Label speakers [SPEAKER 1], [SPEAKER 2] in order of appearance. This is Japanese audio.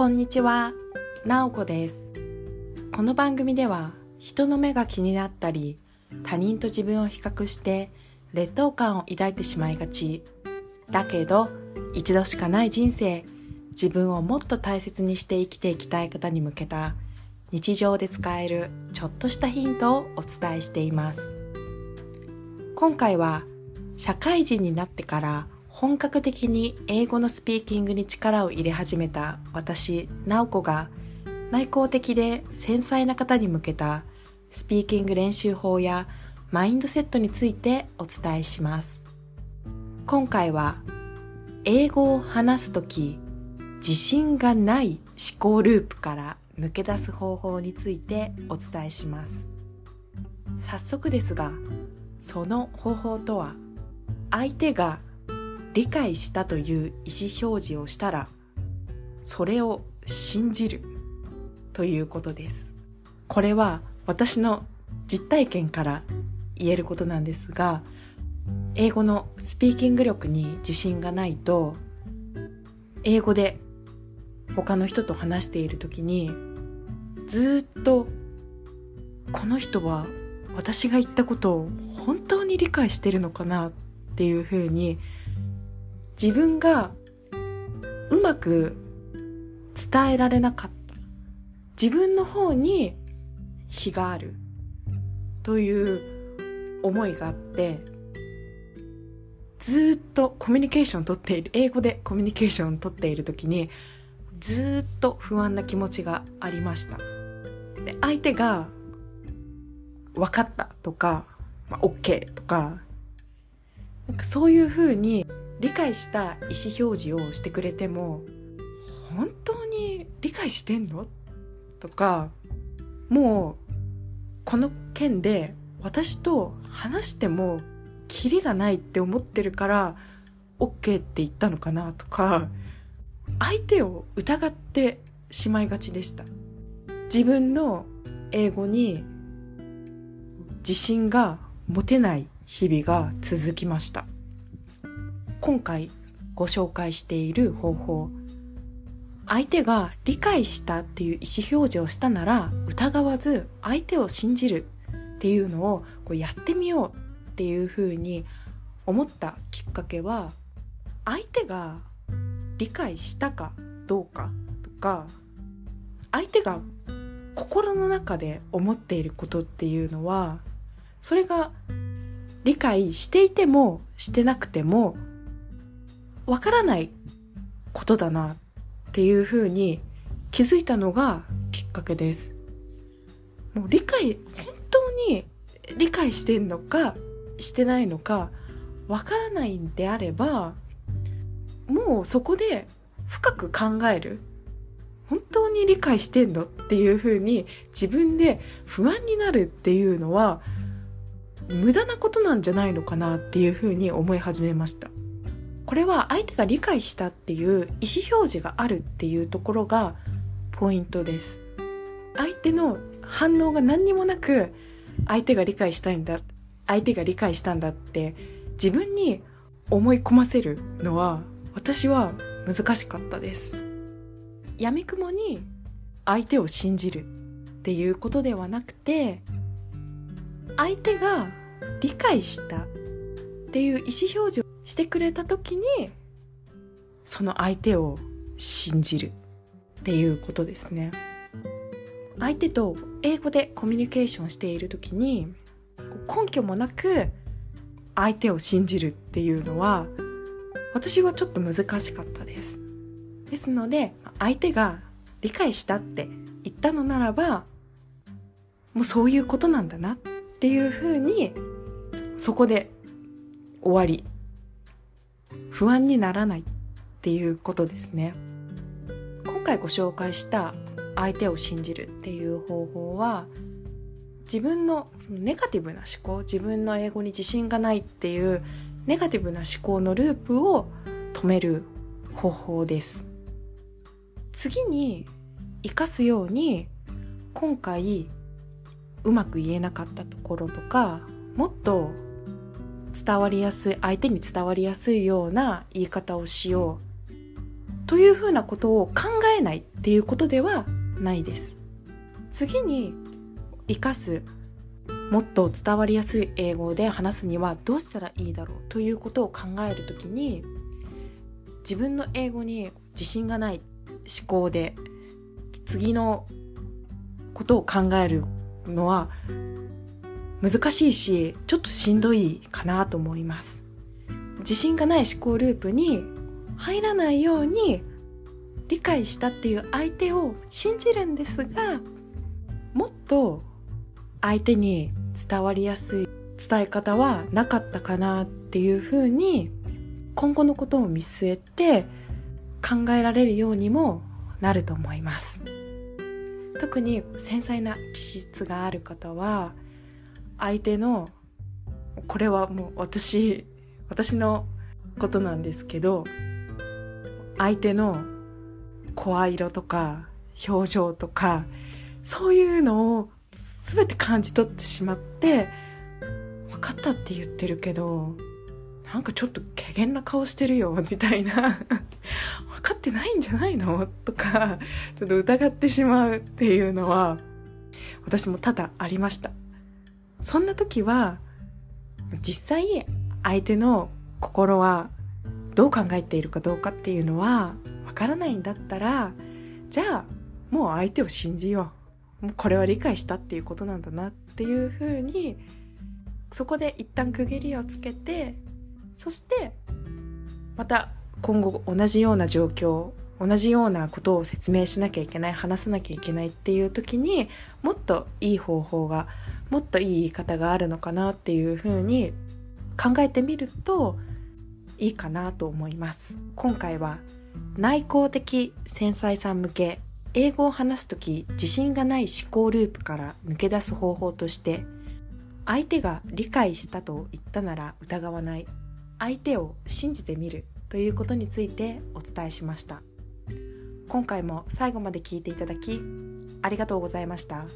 [SPEAKER 1] こんにちは、なおこです。この番組では人の目が気になったり、他人と自分を比較して劣等感を抱いてしまいがち。だけど、一度しかない人生、自分をもっと大切にして生きていきたい方に向けた日常で使えるちょっとしたヒントをお伝えしています。今回は社会人になってから本格的に英語のスピーキングに力を入れ始めた私、ナオコが内向的で繊細な方に向けたスピーキング練習法やマインドセットについてお伝えします。今回は英語を話すとき自信がない思考ループから抜け出す方法についてお伝えします。早速ですが、その方法とは相手が理解したという意思表示をしたらそれを信じるということです。これは私の実体験から言えることなんですが英語のスピーキング力に自信がないと英語で他の人と話している時にずっとこの人は私が言ったことを本当に理解してるのかなっていうふうに自分がうまく伝えられなかった。自分の方に非があるという思いがあってずっとコミュニケーション取っている英語でコミュニケーション取っている時にずっと不安な気持ちがありました。で相手が分かったとか、まあ、OK とかなんかそういうふうに理解した意思表示をしてくれても本当に理解してんの？とかもうこの件で私と話してもキリがないって思ってるから OK って言ったのかな？とか相手を疑ってしまいがちでした。自分の英語に自信が持てない日々が続きました。今回ご紹介している方法。相手が理解したっていう意思表示をしたなら疑わず相手を信じるっていうのをこうやってみようっていうふうに思ったきっかけは相手が理解したかどうかとか相手が心の中で思っていることっていうのはそれが理解していてもしてなくてもわからないことだなっていうふうに気づいたのがきっかけです。もう理解、本当に理解してんのかしてないのかわからないんであればもうそこで深く考える本当に理解してんのっていうふうに自分で不安になるっていうのは無駄なことなんじゃないのかなっていうふうに思い始めましたこれは相手が理解したっていう意思表示があるっていうところがポイントです。相手の反応が何にもなく相手が理解したいんだ相手が理解したんだって自分に思い込ませるのは私は難しかったです。やみくもに相手を信じるっていうことではなくて相手が理解したっていう意思表示をしてくれた時にその相手を信じるっていうことですね。相手と英語でコミュニケーションしている時に根拠もなく相手を信じるっていうのは私はちょっと難しかったです。ですので相手が理解したって言ったのならばもうそういうことなんだなっていうふうにそこで終わり不安にならないっていうことですね。今回ご紹介した相手を信じるっていう方法は自分のそのネガティブな思考自分の英語に自信がないっていうネガティブな思考のループを止める方法です。次に生かすように今回うまく言えなかったところとかもっと伝わりやすい相手に伝わりやすいような言い方をしよう。というふうなことを考えないっていうことではないです。次に生かすもっと伝わりやすい英語で話すにはどうしたらいいだろうということを考える時に自分の英語に自信がない思考で次のことを考えるのは難しいしちょっとしんどいかなと思います。自信がない思考ループに入らないように理解したっていう相手を信じるんですがもっと相手に伝わりやすい伝え方はなかったかなっていうふうに今後のことを見据えて考えられるようにもなると思います。特に繊細な気質がある方は相手のこれはもう私私のことなんですけど相手の声色とか表情とかそういうのを全て感じ取ってしまって分かったって言ってるけどなんかちょっと怪げな顔してるよみたいな。分かってないんじゃないの？とかちょっと疑ってしまうっていうのは私も多々ありました。そんな時は実際相手の心はどう考えているかどうかっていうのはわからないんだったらじゃあもう相手を信じよう。もうこれは理解したっていうことなんだなっていうふうにそこで一旦区切りをつけてそしてまた今後同じような状況同じようなことを説明しなきゃいけない話さなきゃいけないっていう時にもっといい方法がもっといい言い方があるのかなっていうふうに考えてみるといいかなと思います。今回は内向的繊細さん向け英語を話す時自信がない思考ループから抜け出す方法として相手が理解したと言ったなら疑わない。相手を信じてみるということについてお伝えしました。今回も最後まで聞いていただきありがとうございました。